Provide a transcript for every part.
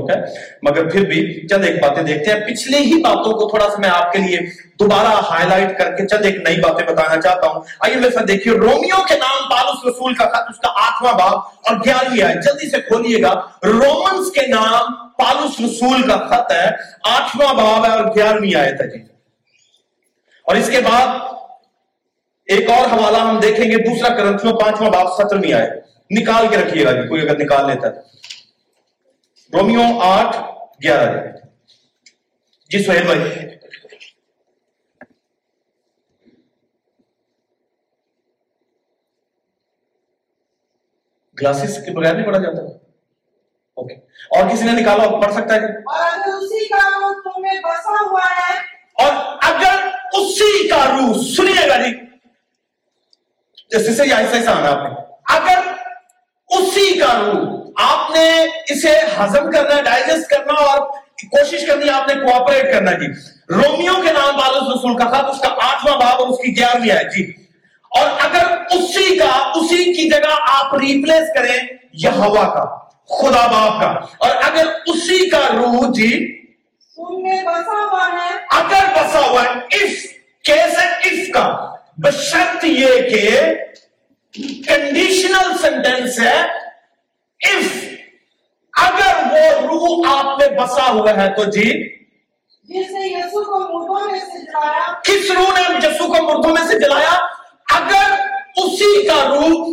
okay? مگر پھر بھی چند ایک باتیں دیکھتے ہیں۔ پچھلی ہی باتوں کو تھوڑا سا میں آپ کے لیے دوبارہ ہائی لائٹ کر کے چند ایک نئی باتیں بتانا چاہتا ہوں۔ آئیے میرے ساتھ دیکھیے، رومیو کے نام پالوس رسول کا خط، اس کا آٹھواں باب اور گیارہویں آئے جلدی سے کھولیے گا۔ رومنس کے نام پالوس رسول کا خط ہے، آٹھواں باب ہے اور گیارہویں آئے تھا جی اور اس کے بعد ایک اور حوالہ ہم دیکھیں گے، دوسرا کرنتھیوں پانچواں باب، سترویں آئے نکال کے رکھیے گا جی کوئی اگر نکال لیتا ہے۔ رومیو آٹھ گیارہ جی سہیل بھائی۔ گلاسز کے بغیر نہیں پڑھا جاتا۔ اوکے اور کسی نے نکالا پڑھ سکتا ہے اور اگر اسی کا روح تمہیں بسا ہوا ہے۔ اور اگر اسی کا روح سنیے گا جی۔ جیسے سے ایسا ایسا آنا آپ نے۔ اگر اسی کا روح آپ نے اسے ہضم کرنا ڈائجسٹ کرنا اور کوشش کرنی آپ نے کوآپریٹ کرنا جی۔ رومیو کے نام بالوس رسول کا خط اس کا آٹھواں باب اور اس کی گیارہویں ہے جی۔ اور اگر اسی کا اسی کی جگہ آپ ریپلیس کریں یہ ہوا کا خدا باپ کا۔ اور اگر اسی کا روح جی۔ بسا ہوا ہے۔ اگر بسا ہوا ہے اس کیسے؟ اس کا۔ بشرط یہ کہ کنڈیشنل سینٹینس ہے if اگر وہ روح آپ میں بسا ہوا ہے تو جی جس نے یسوع کو مردوں میں سے جلایا۔ کس روح نے یسوع کو مردوں میں سے جلایا؟ اگر اسی کا روح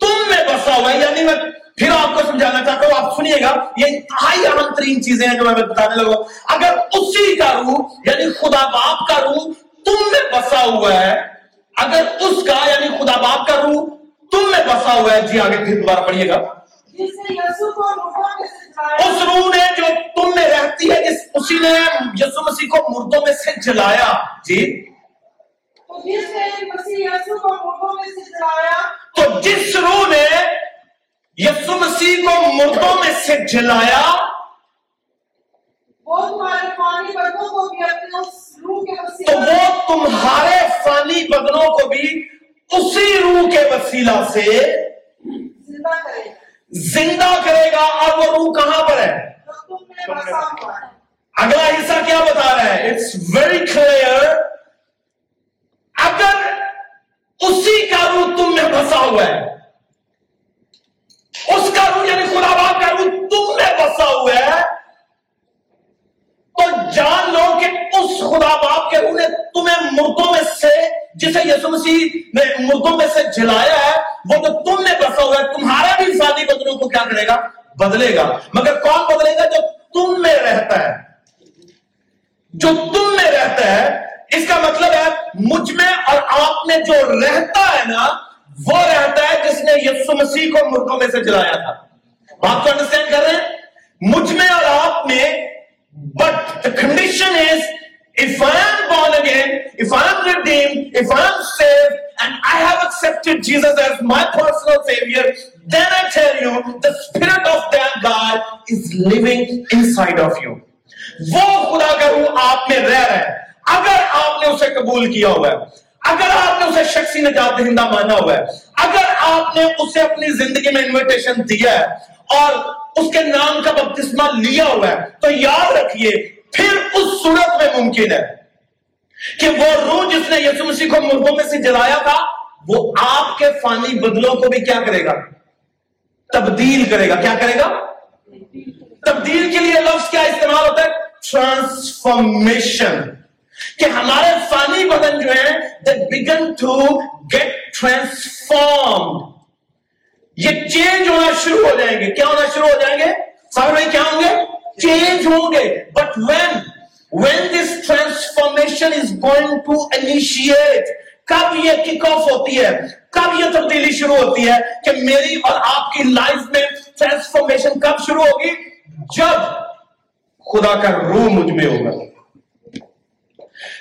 تم میں بسا ہوا ہے یعنی میں پھر آپ کو سمجھانا چاہتا ہوں آپ سنیے گا یہ انتہائی اہم ترین چیزیں ہیں جو میں بتانے لگا۔ اگر اسی کا روح یعنی خدا باپ کا روح تم میں بسا ہوا ہے اگر اس کا یعنی خدا باپ کا روح تم میں بسا ہوا ہے جی آگے پھر دوبارہ پڑھیے گا۔ اس روح نے جو تم میں رہتی ہے جس اسی نے یسوع مسیح کو مردوں میں سے جلایا جی؟ تو جس روح نے یسوع مسیح کو مردوں میں سے جلایا وہ تمہارے تو وہ تمہارے فانی بدنوں کو بھی اسی روح کے وسیلہ سے زندہ کرے گا اور وہ روح کہاں پر ہے؟ اگلا حصہ کیا بتا رہا ہے؟ اٹس ویری کلیئر اگر اسی کا روح تم میں بسا ہوا ہے، اس کا روح یعنی خدا باپ کا روح تم میں بسا ہوا ہے، تو جان لو کہ اس خدا باپ کے روح نے تمہیں مردوں میں سے، جسے یسوع مسیح نے مردوں میں سے جلایا ہے وہ تو تم نے بسا ہوا ہے تمہارا بھی فانی بدلوں کو کیا کرے گا؟ بدلے گا۔ مگر کون بدلے گا؟ جو تم میں رہتا ہے۔ جو تم میں رہتا ہے۔ اس کا مطلب ہے مجھ میں اور آپ میں جو رہتا ہے نا وہ رہتا ہے جس نے یسو مسیح کو مردوں میں سے جلایا تھا۔ بات کو انڈرسٹینڈ کر رہے ہیں؟ مجھ میں اور آپ میں but the condition is if I am born again, if I am redeemed, if I am saved, and I have accepted Jesus as my personal savior, then I tell you, the spirit of that God is living inside of you. وہ خدا کا روح آپ میں رہ رہا ہے۔ اگر آپ نے اسے قبول کیا ہوا ہے اگر آپ نے اسے شخصی نجات دہندہ مانا ہوا ہے اگر آپ نے اسے اپنی زندگی میں انویٹیشن دیا ہے اور اس کے نام کا بپتسمہ لیا ہوا ہے تو یاد رکھیے پھر اس صورت میں ممکن ہے۔ کہ وہ روح جس نے یسوع مسیح کو مردوں میں سے جلایا تھا، وہ آپ کے فانی بدلوں کو بھی کیا کرے گا؟ تبدیل کرے گا۔ کیا کرے گا؟ تبدیل کے لیے لفظ کیا استعمال ہوتا ہے؟ ٹرانسفارمیشن کہ ہمارے فانی بدن جو ہیں they begin to get transform یہ چینج ہونا شروع ہو جائیں گے۔ کیا ہونا شروع ہو جائیں گے؟ سارے بھائی کیا ہوں گے؟ چینج ہوں گے۔ But when when this transformation is going to initiate کب یہ کک آف ہوتی ہے؟ کب یہ تبدیلی شروع ہوتی ہے کہ میری اور آپ کی لائف میں ٹرانسفارمیشن کب شروع ہوگی؟ جب خدا کا روح مجھ میں ہوگا۔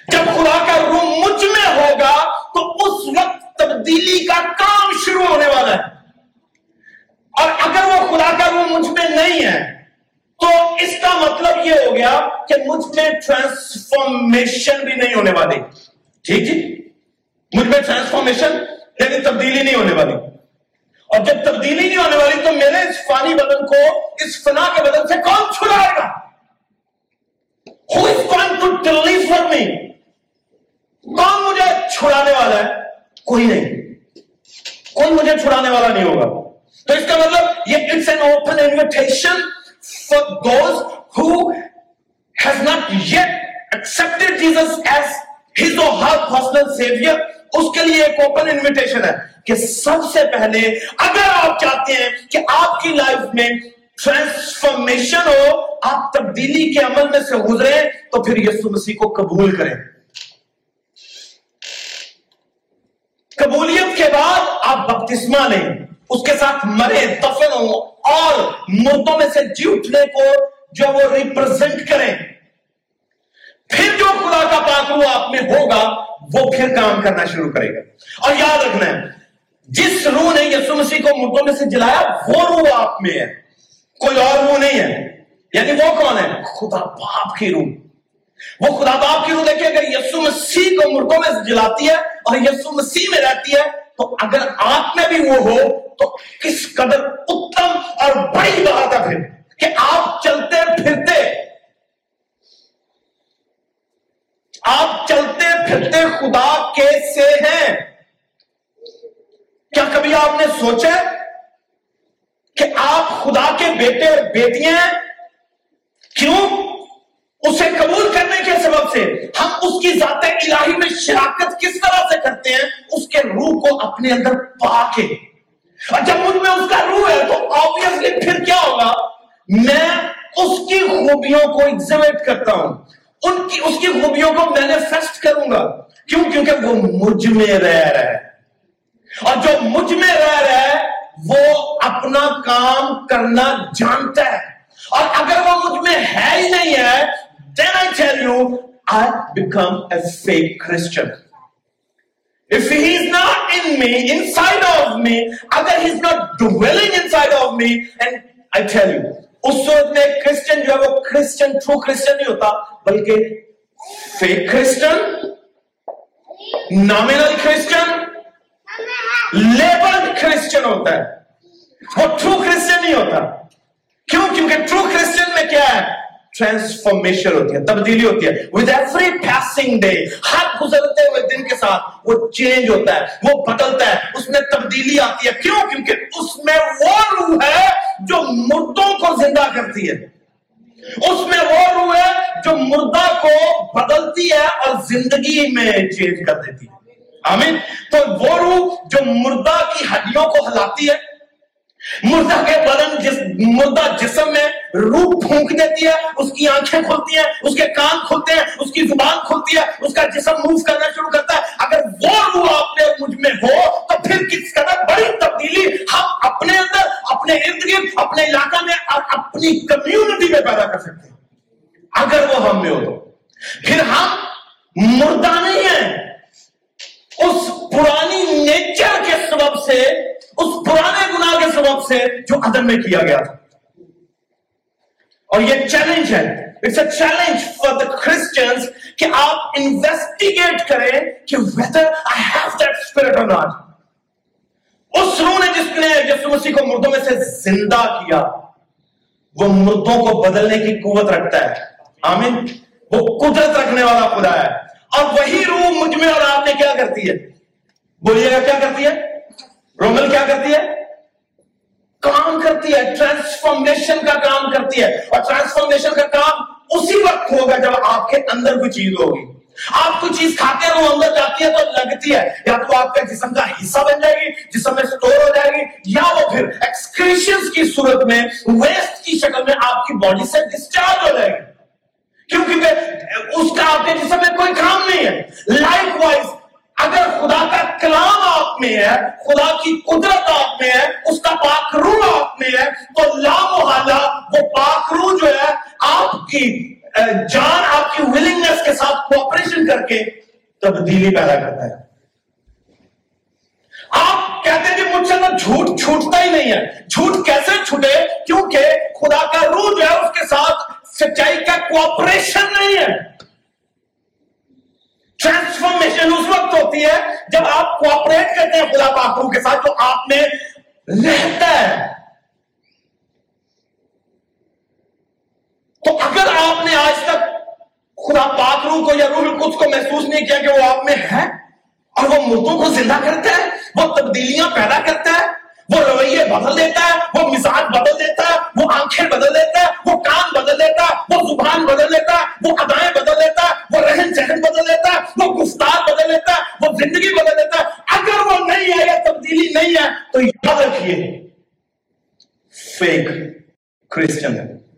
جب خدا کا روح مجھ میں ہوگا، تو اس وقت تبدیلی کا کام شروع ہونے والا ہے۔ اور اگر وہ خدا کا روح مجھ میں نہیں ہے تو اس کا مطلب یہ ہو گیا کہ مجھ میں ٹرانسفارمیشن بھی نہیں ہونے والی۔ ٹھیک جی؟ مجھ میں ٹرانسفارمیشن لیکن تبدیلی نہیں ہونے والی۔ اور جب تبدیلی نہیں ہونے والی تو میرے اس فانی بدن کو، اس فنا کے بدن سے کون چھڑائے گا؟ Who is going to deliver me? کون مجھے چھڑانے والا ہے؟ کوئی نہیں۔ کوئی مجھے چھڑانے والا نہیں ہوگا۔ تو اس کا مطلب یہ it's an open invitation for those who has not yet accepted Jesus as his or her personal severe اس کے لیے ایک اوپن انویٹیشن ہے کہ سب سے پہلے اگر آپ چاہتے ہیں کہ آپ کی لائف میں ٹرانسفارمیشن ہو آپ تبدیلی کے عمل میں سے گزرے تو پھر یسو مسیح کو قبول کریں قبولیت کے بعد آپ بپتسمہ لیں اس کے ساتھ مرے، دفن ہو اور مردوں میں سے جی اٹھنے کو جو وہ ریپرزینٹ کریں۔ پھر جو خدا کا پاکرو آپ میں ہوگا، وہ پھر کام کرنا شروع کرے گا۔ اور یاد رکھنا ہے، جس روح نے یسو مسیح کو مردوں میں سے جلایا، وہ روح آپ میں ہے۔ کوئی اور روح نہیں ہے۔ یعنی وہ کون ہے؟ خدا باپ کی روح۔ وہ خدا باپ کی روح دیکھیں، اگر یسو مسیح کو مردوں میں سے جلاتی ہے اور یسو مسیح میں رہتی ہے، تو اگر آپ میں بھی وہ ہو تو کس قدر اتم اور بڑی بات ہے کہ آپ چلتے پھرتے آپ چلتے پھرتے خدا کے سے ہیں۔ کیا کبھی آپ نے سوچا کہ آپ خدا کے بیٹے اور بیٹیاں ہیں؟ کیوں؟ اسے قبول کرنے کے سبب سے۔ ہم اس کی ذات الہی میں شراکت کس طرح سے کرتے ہیں؟ اس کے روح کو اپنے اندر پا کے۔ اور جب مجھ میں اس کا روح ہے، تو آبیسلی پھر کیا ہوگا؟ میں اس کی خوبیوں کو ایگزیبٹ کرتا ہوں۔ ان کی، اس کی خوبیوں کو مینیفیسٹ کروں گا۔ کیوں؟ کیونکہ وہ مجھ میں رہ رہا ہے۔ اور جو مجھ میں رہ رہا ہے، وہ اپنا کام کرنا جانتا ہے۔ اور اگر وہ مجھ میں ہے ہی نہیں ہے، then I tell you I become a fake Christian if he is not in me inside of me اگر he is not dwelling inside of me and I tell you اس صورت میں کرسچن جو ہے وہ کرسچن ٹرو کرسچن نہیں ہوتا بلکہ fake Christian nominal Christian label Christian ہوتا ہے وہ ٹرو کرسچن نہیں ہوتا کیوں کیونکہ ٹرو کرسچن میں کیا ہے ٹرانسفارمیشن ہوتی ہے تبدیلی ہوتی ہے ود ایوری پاسنگ ڈے ہر گزرتے ہوئے دن کے ساتھ وہ چینج ہوتا ہے، وہ بدلتا ہے۔ اس میں تبدیلی آتی ہے۔ کیوں؟ کیونکہ اس میں وہ روح ہے جو مردوں کو زندہ کرتی ہے۔ اس میں وہ روح ہے جو مردہ کو بدلتی ہے اور زندگی میں چینج کر دیتی ہے۔ آمین۔ تو وہ روح جو مردہ کی ہڈیوں کو ہلاتی ہے مردہ کے بدن جس مردہ جسم میں روح پھونک دیتی ہے، اس کی آنکھیں کھلتی ہیں، اس کے کان کھلتے ہیں، اس کی زبان کھلتی ہے، اس کا جسم موو کرنا شروع کرتا ہے۔ اگر وہ روح آپ میں، مجھ میں ہو، تو پھر کس قدر بڑی تبدیلی ہم اپنے اندر، اپنے ارد گرد، اپنے علاقہ میں اور اپنی کمیونٹی میں پیدا کر سکتے ہیں۔ اگر وہ ہم میں ہو تو پھر ہم مردہ نہیں ہیں۔ اس پرانی نیچر سبب سے، اس پرانے گناہ کے سبب سے جو عدم میں کیا گیا تھا۔ اور یہ چیلنج ہے۔ It's a challenge for the Christians کہ آپ انویسٹیگیٹ کریں کہ whether I have that spirit or not اس روح نے جس نے یسو مسیح کو مردوں میں سے زندہ کیا، وہ مردوں کو بدلنے کی قوت رکھتا ہے۔ آمین۔ وہ قدرت رکھنے والا خدا ہے۔ اور وہی روح مجھ میں اور آپ نے کیا کرتی ہے؟ بولیے گا کیا کرتی ہے؟ رومل کیا کرتی ہے؟ کام کرتی ہے ٹرانسفارمیشن کا کام کرتی ہے۔ اور ٹرانسفارمیشن کا کام اسی وقت ہوگا جب آپ کے اندر کوئی چیز ہوگی۔ آپ کوئی چیز کھاتے ہیں، وہ اندر جاتی ہے تو لگتی ہے۔ یا تو آپ کا جسم کا حصہ بن جائے گی، جسم میں سٹور ہو جائے گی، یا وہ پھر ایکسکریشن کی صورت میں ویسٹ کی شکل میں آپ کی باڈی سے ڈسچارج ہو جائے گی۔ کیونکہ اس کا آپ کے جسم میں کوئی کام نہیں ہے۔ لائف وائز اگر خدا کا کلام آپ میں ہے، خدا کی قدرت آپ میں ہے، اس کا پاک روح آپ میں ہے، تو لا محالہ وہ پاک روح جو ہے، آپ کی جان، آپ کی ولنگنس کے ساتھ کوپریشن کر کے تبدیلی پیدا کرتا ہے۔ آپ کہتے ہیں کہ مجھ سے تو جھوٹ چھوٹتا ہی نہیں ہے۔ جھوٹ کیسے چھوٹے؟ کیونکہ خدا کا روح جو ہے، اس کے ساتھ سچائی کا کوپریشن نہیں ہے۔ ٹرانسفارمیشن اس وقت ہوتی ہے جب آپ کوپریٹ کرتے ہیں خدا پاکرو کے ساتھ جو آپ میں رہتا ہے۔ تو اگر آپ نے آج تک خدا پاکرو کو یا روح القدس کو محسوس نہیں کیا کہ وہ آپ میں ہے اور وہ مردوں کو زندہ کرتا ہے، وہ تبدیلیاں پیدا کرتا ہے، وہ رویے بدل دیتا ہے، وہ مزاج بدل دیتا ہے، وہ آنکھیں بدل دیتا ہے، وہ کان بدل دیتا ہے، وہ زبان بدل دیتا ہے، وہ ادائیں بدل دیتا ہے، وہ گفتار بدل دیتا ہے، وہ زندگی بدل دیتا ہے۔ اگر وہ نہیں ہے یا تبدیلی نہیں ہے تو یاد رکھیے فیک کرسچن ہے۔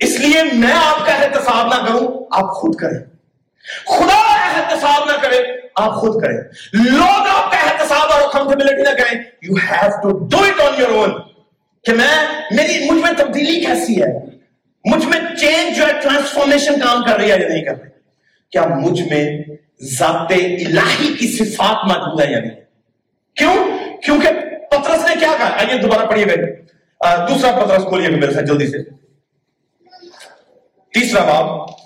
اس لیے میں آپ کا احتساب نہ کروں، آپ خود کریں۔ خدا احتساب نہ کرے، آپ خود کریں۔ لوگ آپ کا احتساب اور اکاؤنٹیبلٹی نہ کریں you have to do it on your own کہ میں میری مجھ میں تبدیلی کیسی ہے؟ مجھ میں چینج جو ہے ٹرانسفارمیشن کام کر رہی ہے یا نہیں کر رہی؟ کیا مجھ میں ذات الہی کی صفات موجود ہے یا نہیں؟ کیوں؟ کیونکہ پترس نے کیا کہا؟ آئیے دوبارہ پڑھیے گئے دوسرا پترس کھولیے میرے ساتھ جلدی سے۔ تیسرا باب۔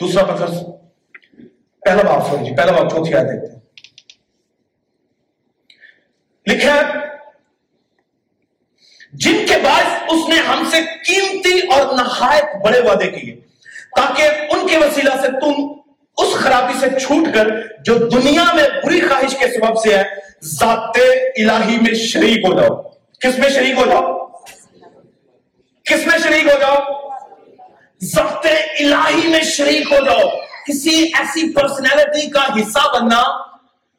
دوسرا پتھر پہلا باب سن جی پہلا باب چوتھی آئے دیکھتے ہیں۔ لکھا جن کے بعد اس نے ہم سے قیمتی اور نہایت بڑے وعدے کیے، تاکہ ان کے وسیلہ سے تم اس خرابی سے چھوٹ کر جو دنیا میں بری خواہش کے سبب سے ہے، ذات الہی میں شریک ہو جاؤ۔ کس میں شریک ہو جاؤ؟ کس میں شریک ہو جاؤ؟ ضبط الہی میں شریک ہو جاؤ۔ کسی ایسی پرسنالٹی کا حصہ بننا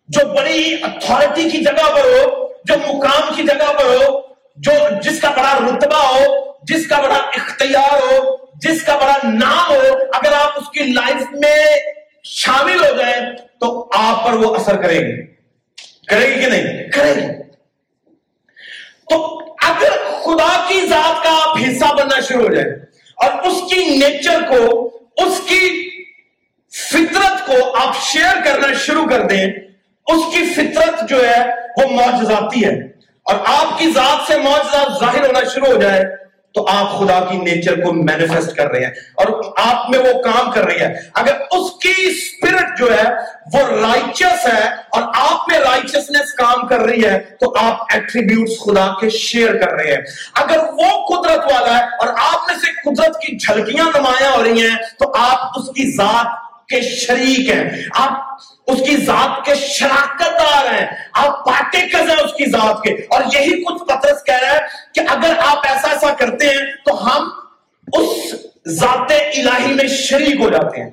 جو بڑی اتھارٹی کی جگہ پر ہو، جو مقام کی جگہ پر ہو، جو جس کا بڑا رتبہ ہو، جس کا بڑا اختیار ہو، جس کا بڑا نام ہو، اگر آپ اس کی لائف میں شامل ہو جائیں تو آپ پر وہ اثر کرے گی۔ کرے گی کہ نہیں؟ کرے گی۔ تو اگر خدا کی ذات کا آپ حصہ بننا شروع ہو جائے اور اس کی نیچر کو، اس کی فطرت کو آپ شیئر کرنا شروع کر دیں، اس کی فطرت جو ہے وہ معجزاتی ہے۔ اور آپ کی ذات سے معجزات ظاہر ہونا شروع ہو جائے تو آپ خدا کی نیچر کو مینیفیسٹ کر رہے ہیں اور آپ میں وہ کام کر رہی ہے۔ اگر اس کی اسپرٹ جو ہے وہ رائچس ہے اور آپ میں رائچسنس کام کر رہی ہے تو آپ ایٹریبیوٹس خدا کے شیئر کر رہے ہیں۔ اگر وہ قدرت والا ہے اور آپ میں سے قدرت کی جھلکیاں نمایاں ہو رہی ہیں تو آپ اس کی ذات کے شریک ہیں۔ آپ اس کی ذات کے شراکت دار ہیں۔ آپ پارٹیکل ہیں اس کی ذات کے۔ اور یہی کچھ پترس کہہ رہا ہے کہ اگر آپ ایسا ایسا کرتے ہیں تو ہم اس ذات الہی میں شریک ہو جاتے ہیں۔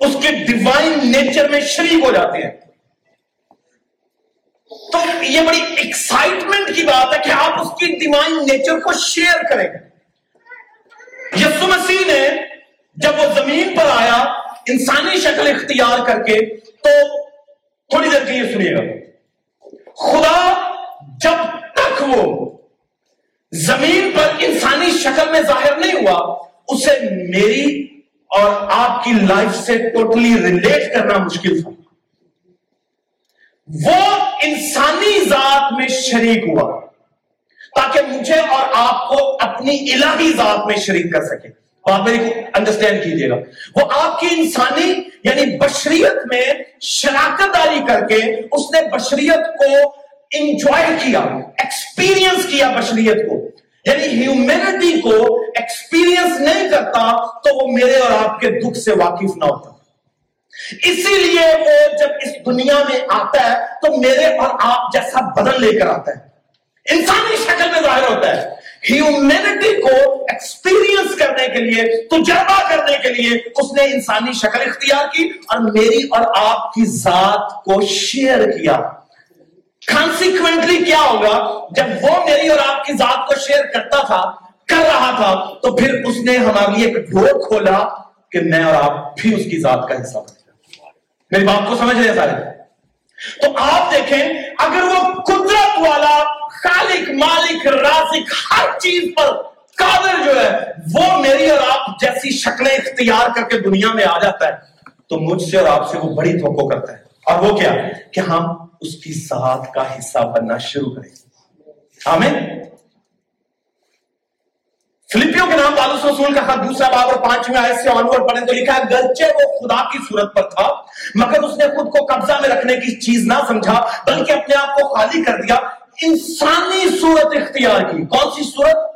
اس کے ڈیوائن نیچر میں شریک ہو جاتے ہیں۔ تو یہ بڑی ایکسائٹمنٹ کی بات ہے کہ آپ اس کی ڈیوائن نیچر کو شیئر کریں۔ یسو مسیح نے جب وہ زمین پر آیا انسانی شکل اختیار کر کے تو تھوڑی دیر کے یہ سنیے گا۔ خدا جب تک وہ زمین پر انسانی شکل میں ظاہر نہیں ہوا، اسے میری اور آپ کی لائف سے ٹوٹلی ریلیٹ کرنا مشکل تھا۔ وہ انسانی ذات میں شریک ہوا تاکہ مجھے اور آپ کو اپنی الہی ذات میں شریک کر سکے۔ آپ کو انڈرسٹینڈ کیجیے گا۔ وہ آپ کی انسانی یعنی بشریت میں شراکت داری کر کے اس نے بشریت کو انجوائے کیا ایکسپیرینس کیا بشریت کو۔ یعنی ہیومینٹی کو ایکسپیرینس نہیں کرتا تو وہ میرے اور آپ کے دکھ سے واقف نہ ہوتا۔ اسی لیے وہ جب اس دنیا میں آتا ہے تو میرے اور آپ جیسا بدن لے کر آتا ہے۔ انسانی شکل میں ظاہر ہوتا ہے۔ ہیومینٹی کو ایکسپیرینس کرنے کے لیے، تجربہ کرنے کے لیے اس نے انسانی شکل اختیار کی اور میری اور آپ کی ذات کو شیئر کیا۔ کانسیکوینٹلی کیا ہوگا؟ جب وہ میری اور آپ کی ذات کو شیئر کرتا تھا، کر رہا تھا، تو پھر اس نے ہمارے لیے ایک ڈور کھولا کہ میں اور آپ بھی اس کی ذات کا حصہ بن میری بات کو سمجھ رہے سارے؟ تو آپ دیکھیں، اگر وہ قدرت والا خالق، مالک، رازق، ہر چیز پر قادر جو ہے، وہ میری اور آپ جیسی شکلیں اختیار کر کے دنیا میں آ جاتا ہے۔ تو مجھ سے اور آپ سے وہ بڑی توقع کرتا ہے۔ اور وہ کیا؟ کہ ہم اس کی ذات کا حصہ بننا شروع کریں۔ آمین؟ فلپیوں کے نام پالس رسول کا خط دوسرا باب اور پانچویں آئے سے آنورڈ پڑھیں تو لکھا ہے گرچہ وہ خدا کی صورت پر تھا، مگر اس نے خود کو قبضہ میں رکھنے کی چیز نہ سمجھا، بلکہ اپنے آپ کو خالی کر دیا۔ انسانی صورت اختیار کی کون سی صورت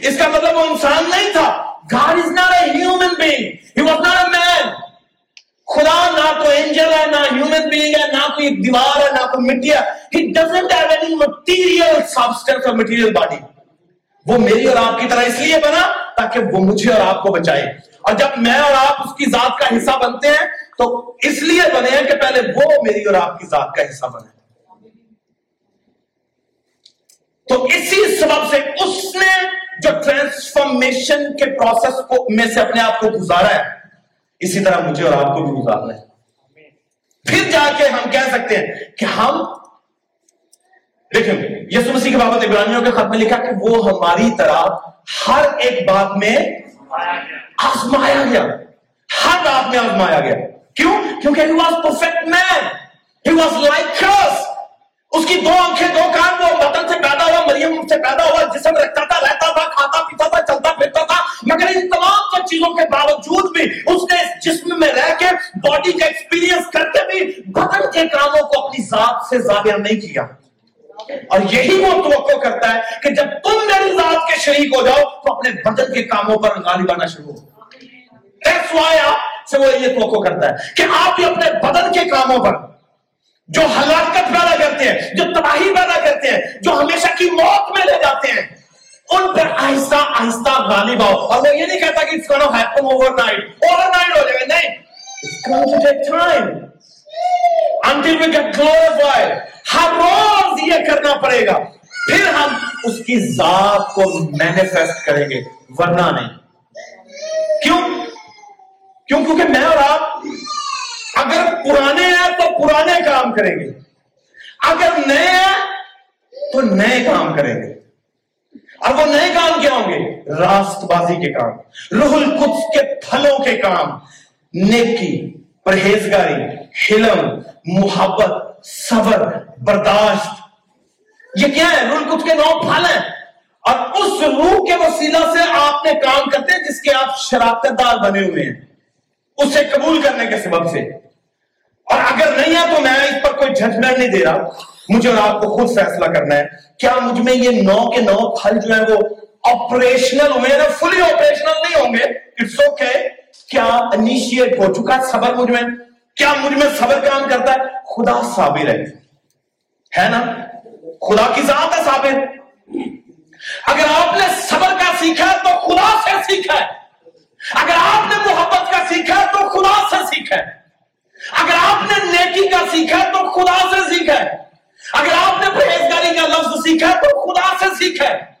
اس کا مطلب وہ انسان نہیں تھا God is not a human being. He was not a man. خدا نہ تو اینجل ہے، نہ ہیومن بینگ ہے، نہ کوئی دیوار ہے، نہ کوئی مٹی ہے He doesn't have any material substance or material body. وہ میری اور آپ کی طرح اس لیے بنا تاکہ وہ مجھے اور آپ کو بچائے اور جب میں اور آپ اس کی ذات کا حصہ بنتے ہیں، تو اس لیے بنے ہیں کہ پہلے وہ میری اور آپ کی ذات کا حصہ بنے تو اسی سبب سے اس نے جو ٹرانسفارمیشن کے پروسیس کو میں سے اپنے آپ کو گزارا ہے، اسی طرح مجھے اور آپ کو بھی گزارنا ہے۔ پھر جا کے ہم کہہ سکتے ہیں کہ ہم، دیکھیں یسو مسیح کے بابت ابراہیمیوں کے خط میں لکھا کہ وہ ہماری طرح ہر ایک بات میں آزمایا گیا۔ ہر بات میں آزمایا گیا۔ کیوں؟ کیونکہ he was perfect man. He was like us اس کی دو آنکھیں، دو کان، وہ بطن سے پیدا ہوا، مریم سے پیدا ہوا، جسم رکھتا تھا، رہتا تھا، کھاتا، پیتا تھا، چلتا، پھرتا تھا، مگر ان تمام سب چیزوں کے باوجود بھی اس نے اس جسم میں رہ کے باڈی کا ایکسپیرینس کرتے بھی بدن کے کاموں کو اپنی ذات سے ظاہر نہیں کیا۔ اور یہی وہ توقع کرتا ہے کہ جب تم میری ذات کے شریک ہو جاؤ تو اپنے بدن کے کاموں پر غالب آنا شروع ہو۔ سے وہ یہ توقع کرتا ہے کہ آپ بھی اپنے بدن کے کاموں پر جو ہلاکت پیدا کرتے ہیں، جو تباہی پیدا کرتے ہیں، جو ہمیشہ کی موت میں لے جاتے ہیں، ان پر آہستہ آہستہ غالب آؤ اور وہ یہ نہیں کہتا کہ it's gonna happen overnight overnight ہو جائے۔ گا نہیں، it's going to take time until we get glorified ہر روز یہ کرنا پڑے گا۔ پھر ہم اس کی ذات کو مینیفیسٹ کریں گے۔ ورنہ نہیں۔ کیوں؟ کیوں؟ کیونکہ میں اور آپ اگر پرانے ہیں تو پرانے کام کریں گے۔ اگر نئے ہیں تو نئے کام کریں گے۔ اور وہ نئے کام کیا ہوں گے؟ راست بازی کے کام، روح القدس کے پھلوں کے کام۔ نیکی، پرہیزگاری، حلم، محبت، صبر، برداشت۔ یہ کیا ہے؟ روح القدس کے نو پھل ہیں۔ اور اس روح کے وسیلہ سے آپ نے کام کرتے ہیں جس کے آپ شراکت دار بنے ہوئے ہیں۔ اسے قبول کرنے کے سبب سے۔ اور اگر نہیں ہے تو میں اس پر کوئی ججمنٹ نہیں دے رہا. مجھے اور آپ کو خود فیصلہ کرنا ہے. کیا مجھ میں یہ نو کے نو پھل جو ہیں وہ آپریشنل ہوں گے فلی آپریشنل نہیں ہوں گے؟ اٹس اوکے کیا انیشیٹ ہو چکا صبر مجھ میں؟ کیا مجھ میں صبر کام کرتا ہے؟ خدا صابر ہے. ہے نا؟ خدا کی ذات ہے صابر. اگر آپ نے صبر کا سیکھا تو خدا سے سیکھا ہے. اگر آپ نے محبت کا سیکھا تو خدا سے سیکھا ہے. اگر آپ نے نیکی کا سیکھا تو خدا سے سیکھا ہے۔ اگر آپ نے پرہیزگاری کا لفظ سیکھا تو خدا سے سیکھا ہے۔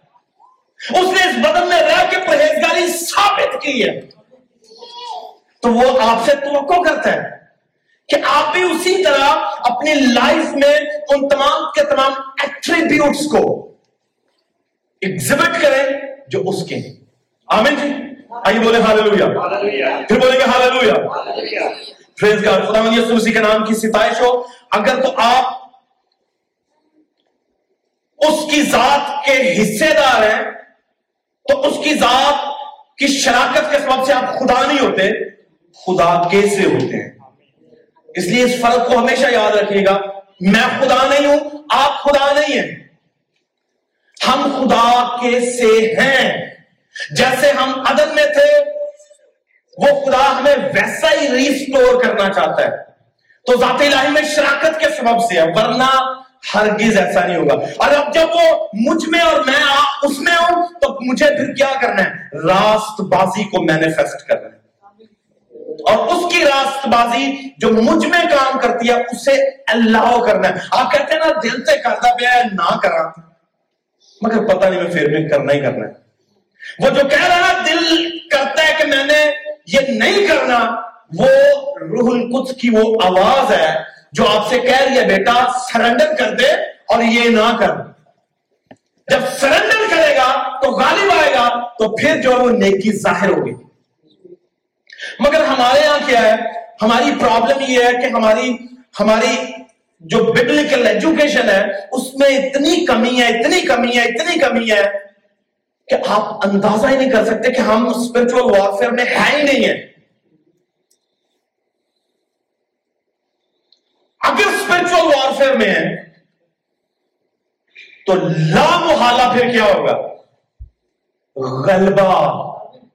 اس نے اس بدن میں رہ کے پرہیزگاری ثابت کی ہے۔ تو وہ آپ سے توقع کرتا ہے کہ آپ بھی اسی طرح اپنی لائف میں ان تمام کے تمام ایٹریبیوٹس کو ایگزبٹ کریں جو اس کے ہیں۔ آمین جی۔ آئیے بولے ہاللویا پھر بولیں گے گاڈ خدا من مسیح کے نام کی ستائش ہو۔ اگر تو آپ اس کی ذات کے حصے دار ہیں، تو اس کی ذات کی شراکت کے سبب سے آپ خدا نہیں ہوتے، خدا کیسے ہوتے ہیں۔ اس لیے اس فرق کو ہمیشہ یاد رکھیے گا، میں خدا نہیں ہوں، آپ خدا نہیں ہیں۔ ہم خدا کے سے ہیں۔ جیسے ہم عدد میں تھے وہ خدا ہمیں ویسا ہی ریسٹور کرنا چاہتا ہے۔ تو ذات الہی میں شراکت کے سبب سے ہے، ورنہ ہرگز ایسا نہیں ہوگا۔ اور اب جب وہ مجھ میں اور میں اس میں ہوں، تو مجھے پھر کیا کرنا ہے؟ راست بازی کو مینیفیسٹ کرنا ہے۔ اور اس کی راست بازی جو مجھ میں کام کرتی ہے، اسے اللہ کرنا ہے۔ آپ کہتے ہیں نا، دل سے کرتا پیا ہے، نہ کرا مگر پتہ نہیں میں پھر بھی کرنا ہی کرنا ہے۔ وہ جو کہہ رہا ہے، دل کرتا ہے کہ میں نے یہ نہیں کرنا، وہ روح القدس کی وہ آواز ہے جو آپ سے کہہ رہی ہے، بیٹا سرنڈر کر دے اور یہ نہ کر۔ جب سرنڈر کرے گا تو غالب آئے گا، تو پھر جو ہے وہ نیکی ظاہر ہوگی۔ مگر ہمارے یہاں کیا ہے؟ ہماری پرابلم یہ ہے کہ ہماری ہماری جو ببلیکل ایجوکیشن ہے، اس میں اتنی کمی ہے، اتنی کمی ہے، اتنی کمی ہے کہ آپ اندازہ ہی نہیں کر سکتے کہ ہم اسپرچل وارفیئر میں ہے ہی نہیں ہیں۔ اگر اسپرچل وارفیئر میں ہے تو لا محالہ پھر کیا ہوگا؟ غلبہ۔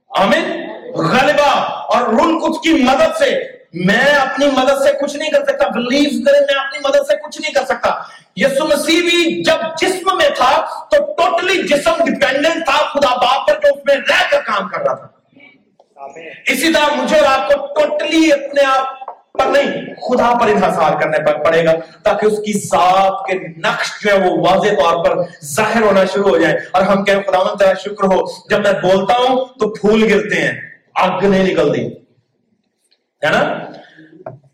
آمین؟ غلبہ۔ اور رول کچھ کی مدد سے، میں اپنی مدد سے کچھ نہیں کر سکتا۔ بلیو کرے میں اپنی مدد سے کچھ نہیں کر سکتا۔ یسو مسیح بھی جب جسم میں تھا تو ٹوٹلی جسم ڈیپینڈنٹ تھا خدا باپ پر جو اس میں رہ کر کام کر رہا تھا۔ اسی طرح مجھے اور آپ کو ٹوٹلی اپنے آپ پر نہیں خدا پر انحصار کرنے پر پڑے گا تاکہ اس کی ذات کے نقش جو ہے وہ واضح طور پر ظاہر ہونا شروع ہو جائے۔ اور ہم کہیں خدا من تیرا شکر ہو جب میں بولتا ہوں تو پھول گرتے ہیں آگ نہیں نکلتی۔ ہے نا؟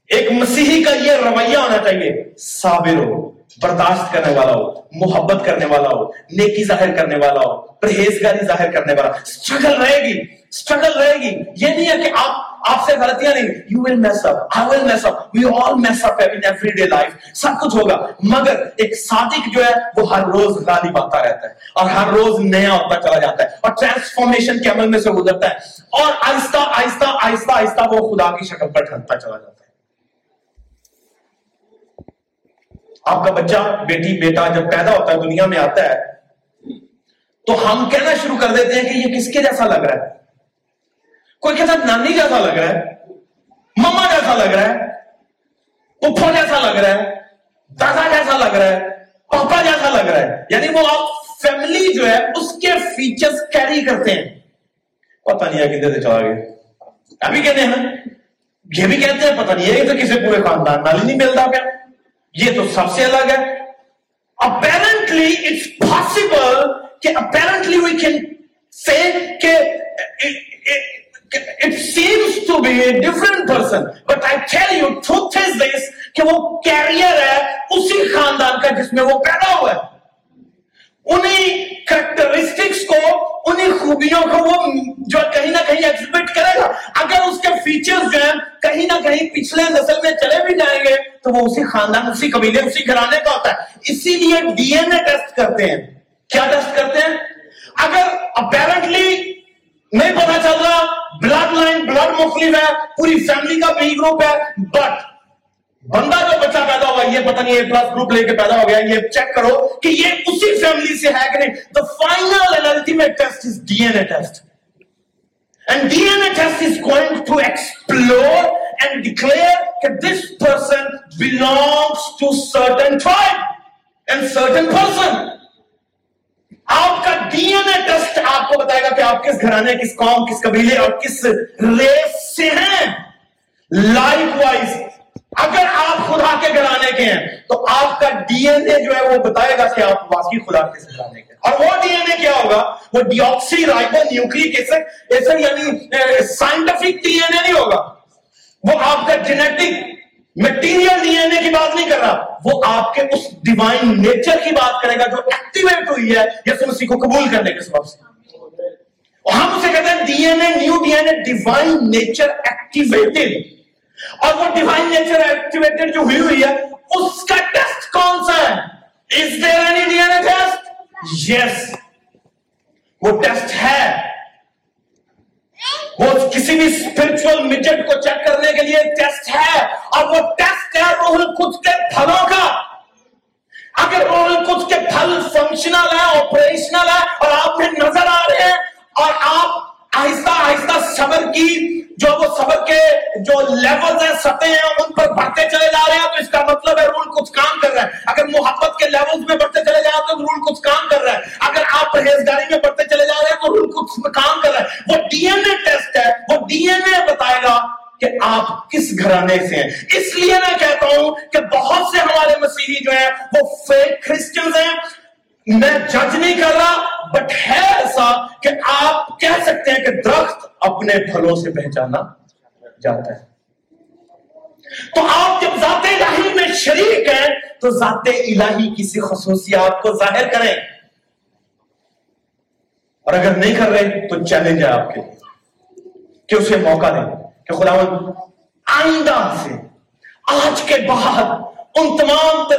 ایک مسیحی کا یہ رویہ ہونا چاہیے صابر ہو۔ برداشت کرنے والا ہو، محبت کرنے والا ہو، نیکی ظاہر کرنے والا ہو، پرہیزگاری ظاہر کرنے والا اسٹرگل رہے گی اسٹرگل رہے گی۔ یہ نہیں ہے کہ آپ آپ سے غلطیاں نہیں you will mess up I will mess up we all mess up in every day life سب کچھ ہوگا، مگر ایک صادق جو ہے، وہ ہر روز غالب آتا رہتا ہے، اور ہر روز نیا ہوتا چلا جاتا ہے، اور ٹرانسفارمیشن کے عمل میں سے گزرتا ہے۔ اور آہستہ آہستہ آہستہ آہستہ وہ خدا کی شکل پر ڈھلتا چلا جاتا ہے۔ آپ کا بچہ، بیٹی، بیٹا جب پیدا ہوتا ہے، دنیا میں آتا ہے، تو ہم کہنا شروع کر دیتے ہیں کہ یہ کس کے جیسا لگ رہا ہے؟ کوئی کہتا ہے نانی جیسا لگ رہا ہے، مما جیسا لگ رہا ہے پپھا جیسا لگ رہا ہے، دادا جیسا لگ رہا ہے، پاپا جیسا لگ رہا ہے۔ یعنی وہ آپ فیملی جو ہے، اس کے فیچرز کیری کرتے ہیں۔ پتہ نہیں ہے کتنے سے چلا گیا۔ ابھی کہتے ہیں ہاں، یہ بھی کہتے ہیں، پتہ نہیں ہے تو کسی پورے خاندان نال ہی نہیں ملتا کیا یہ تو سب سے الگ ہے۔ اپیرنٹلی اٹس پاسبل کہ اپیرنٹلی وی کین سے کہ it seems to be a different person but I tell you truth is this کہ وہ کیریئر ہے اسی خاندان کا جس میں وہ پیدا ہوا ہے۔ انہیں کریکٹرسٹکس کو، انہیں خوبیوں کو وہ جو کہیں نہ کہیں ایکسپیکٹ کرے گا۔ اگر اس کے فیچرز جو ہیں کہیں نہ کہیں پچھلے نسل میں چلے بھی جائیں گے، تو وہ اسی خاندان، اسی قبیلے، اسی گھرانے کا ہوتا ہے۔ اسی لیے ڈی این اے ٹیسٹ کرتے ہیں۔ کیا ٹیسٹ کرتے ہیں؟ اگر اپیرنٹلی نہیں پتا چل رہا بلڈ لائن بلڈ مختلف ہے، پوری فیملی کا بی گروپ ہے بٹ بندہ جو بچہ پیدا ہوا، یہ پتہ نہیں پلس گروپ لے کے پیدا ہو گیا، یہ چیک کرو کہ یہ اسی فیملی سے ہے کہ نہیں. تو final and ultimate test is DNA test and DNA test is going to explore and declare کہ this person belongs to certain tribe and certain person آپ کا ڈی این اے ٹیسٹ آپ کو بتائے گا کہ آپ کس گھرانے کس قوم کس قبیلے اور کس ریس سے ہیں لائک وائز اگر آپ خدا کے گھرانے کے ہیں، تو آپ کا ڈی این اے جو ہے وہ بتائے گا کہ آپ واقعی خدا کے گھرانے کے اور وہ ڈی این اے کیا ہوگا؟ وہ ڈیوکسی رائبو نیوکلک ایسے یعنی سائنٹیفک ڈی این اے نہیں ہوگا۔ وہ آپ کا جینیٹک میٹیریل ڈی این اے کی بات نہیں کر رہا۔ وہ آپ کے اس ڈیوائن نیچر کی بات کرے گا جو ایکٹیویٹ ہوئی ہے یسو مسیح کو قبول کرنے کے سبب سے۔ ہم اسے کہتے ہیں DNA, new DNA, divine nature activated. اور وہ ڈیوائن نیچر ایکٹیویٹڈ جو ہوئی ہوئی ہے، اس کا ٹیسٹ کون سا ہے؟ Is there any DNA test yes وہ ٹیسٹ ہے. وہ کسی بھی اسپرچل میجٹ کو چیک کرنے کے لیے ٹیسٹ ہے. اور وہ ٹیسٹ ہے روح القدس کے پھلوں کا. اگر روح القدس کے پھل فنکشنل ہے آپریشنل ہے اور آپ میں نظر آ رہے ہیں، اور آپ آہستہ آہستہ صبر کی جو وہ صبر کے جو لیول ہیں سطح ہیں، ان پر بڑھتے چلے جا رہے ہیں، تو اس کا مطلب ہے رول کچھ کام کر رہا ہے۔ اگر محبت کے لیولز میں بڑھتے چلے جا رہے ہیں، تو رول کچھ کام کر رہا ہے۔ اگر آپ پرہیزگاری میں بڑھتے چلے جا رہے ہیں، تو رول کچھ کام کر رہا ہے۔ وہ ڈی این اے ٹیسٹ ہے، وہ ڈی این اے بتائے گا کہ آپ کس گھرانے سے ہیں۔ اس لیے میں کہتا ہوں کہ بہت سے ہمارے مسیحی جو ہیں، وہ فیک کرسچنز ہیں۔ میں جج نہیں کر رہا بٹ ہے ایسا کہ آپ کہہ سکتے ہیں کہ درخت اپنے پھلوں سے پہچانا جاتا ہے۔ تو آپ جب ذات الہی میں شریک ہیں، تو ذات الہی کسی خصوصیات کو ظاہر کریں۔ اور اگر نہیں کر رہے، تو چیلنج ہے آپ کے کہ اسے موقع دیں کہ خدا آئندہ سے، آج کے بعد ان تمام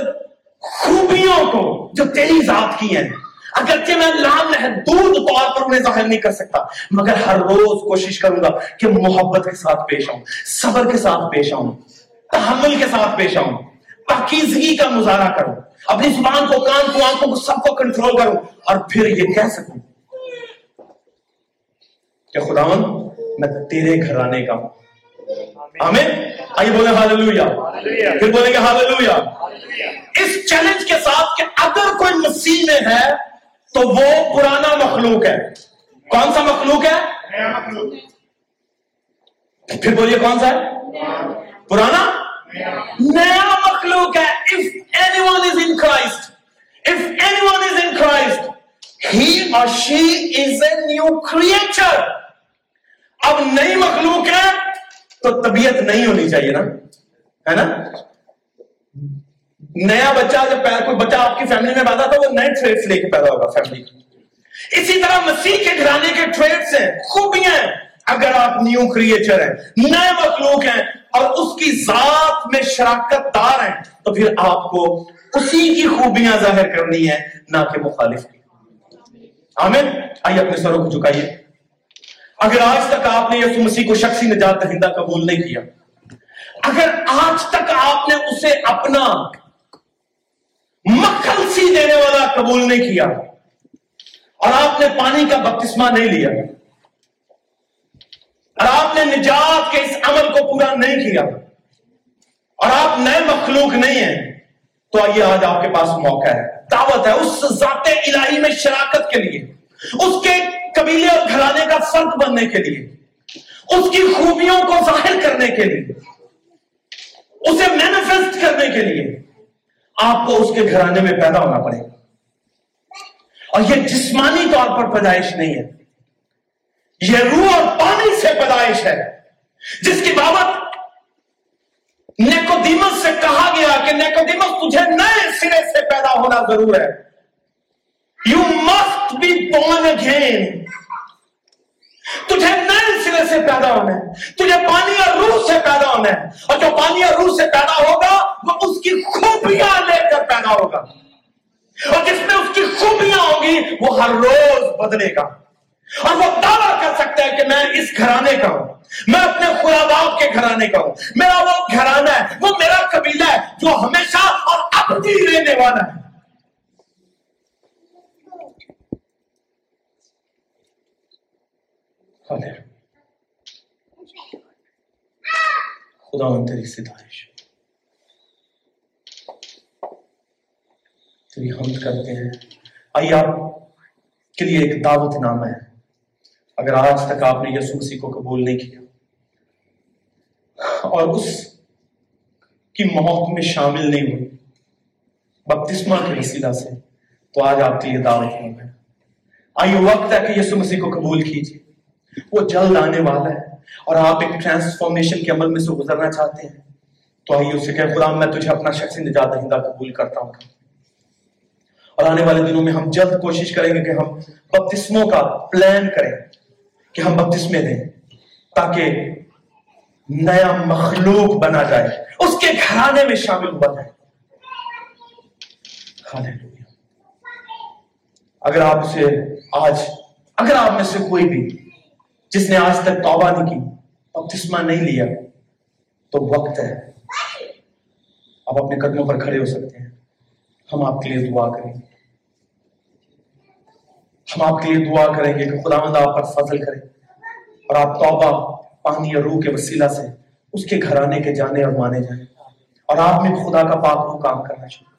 خوبیوں کو جو تیری ذات کی ہیں۔ اگرچہ میں لامحدود طور پر انہیں ظاہر نہیں کر سکتا مگر ہر روز کوشش کروں گا کہ محبت کے ساتھ پیش آؤں صبر کے ساتھ پیش آؤں تحمل کے ساتھ پیش آؤں پاکیزگی کا مظاہرہ کروں اپنی زبان کو کان کو آنکھوں کو سب کو کنٹرول کروں اور پھر یہ کہہ سکوں کہ خداون میں تیرے گھرانے کا ہوں۔ آمین۔ آئیے بولے ہاللویا پھر بولیں گے ہاللویا اس چیلنج کے ساتھ کہ اگر کوئی مسیح میں ہے تو وہ پرانا مخلوق ہے۔ کون سا مخلوق ہے؟ پھر بولیے کون سا ہے؟ پرانا؟ نیا مخلوق ہے۔ If anyone is in Christ if anyone is in Christ he or she is a new creature اب نئی مخلوق ہے تو طبیعت نہیں ہونی چاہیے نا۔ ہے نا؟ نیا بچہ جب پیدا کوئی بچہ آپ کی فیملی میں پیدا تھا وہ نئے ٹریڈس لے کے پیدا ہوگا فیملی کی اسی طرح مسیح کے گھرانے کے ٹریڈس ہیں، خوبیاں ہیں۔ اگر آپ نیو کریچر ہیں، نئے مخلوق ہیں اور اس کی ذات میں شراکت دار ہیں، تو پھر آپ کو اسی کی خوبیاں ظاہر کرنی ہے نہ کہ مخالف کی۔ آمین؟ آئیے اپنے سروں کو جھکائیے۔ اگر آج تک آپ نے یسو مسیح کو شخصی نجات دہندہ قبول نہیں کیا، اگر آج تک آپ نے اسے اپنا مکھن سی دینے والا قبول نہیں کیا اور آپ نے پانی کا بپتسمہ نہیں لیا اور آپ نے نجات کے اس عمل کو پورا نہیں کیا اور آپ نئے مخلوق نہیں ہیں، تو آئیے آج آپ کے پاس موقع ہے۔ دعوت ہے اس ذات الہی میں شراکت کے لیے، اس کے قبیلے اور گھرانے کا فرق بننے کے لیے، اس کی خوبیوں کو ظاہر کرنے کے لیے، اسے مینیفیسٹ کرنے کے لیے۔ آپ کو اس کے گھرانے میں پیدا ہونا پڑے گا۔ اور یہ جسمانی طور پر پیدائش نہیں ہے۔ یہ روح اور پانی سے پیدائش ہے۔ جس کی بابت نیکودیمس سے کہا گیا کہ نیکودیمس تجھے نئے سرے سے پیدا ہونا ضرور ہے۔ You must be born again تجھے نئے سرے سے پیدا ہونا ہے۔ تجھے پانی اور روح سے پیدا ہونا ہے۔ اور جو پانی اور روح سے پیدا ہوگا، وہ اس کی خوبیاں ہوگا۔ اور جس میں اس کی خوبیاں ہوگی وہ ہر روز بدلے گا۔ اور وہ دعویٰ کر سکتا ہے کہ میں اس گھرانے کا ہوں۔ میں اپنے خدا باپ کے گھرانے کا ہوں۔ میرا وہ گھرانہ ہے، وہ میرا قبیلہ ہے جو ہمیشہ اور اب بھی رہنے والا ہے۔ خدا ان تیری ستائش تیری حمد کرتے ہیں۔ آئیے آپ کے لیے ایک دعوت نامہ ہے۔ اگر آج تک آپ نے یسو مسیح کو قبول نہیں کیا، اور اس کی موت میں شامل نہیں ہوئی بپتسمہ کے وسیلہ سے، تو آج آپ کے لیے دعوت نامہ ہے۔ آئیے وقت ہے کہ یسو مسیح کو قبول کیجیے۔ وہ جلد آنے والا ہے، اور آپ ایک ٹرانسفارمیشن کے عمل میں سے گزرنا چاہتے ہیں۔ تو آئیے اسے کہ خدا میں تجھے اپنا شخصی نجات دہندہ قبول کرتا ہوں۔ اور آنے والے دنوں میں ہم جلد کوشش کریں گے کہ ہم بپتسموں کا پلان کریں، کہ ہم بپتسمے دیں، تاکہ نیا مخلوق بنا جائے، اس کے گھرانے میں شامل ہوا جائے۔ اگر آپ اسے آج، اگر آپ میں سے کوئی بھی جس نے آج تک توبہ نہیں کی، بپتسمہ نہیں لیا، تو وقت ہے۔ آپ اپنے قدموں پر کھڑے ہو سکتے ہیں۔ ہم آپ کے لیے دعا کریں گے۔ ہم آپ کے لیے دعا کریں گے کہ خدا مند آپ پر فضل کرے اور آپ توبہ، پانی اور روح کے وسیلہ سے اس کے گھرانے کے جانے اور مانے جائیں۔ اور آپ میں خدا کا پاک روح کام کرنا چاہیے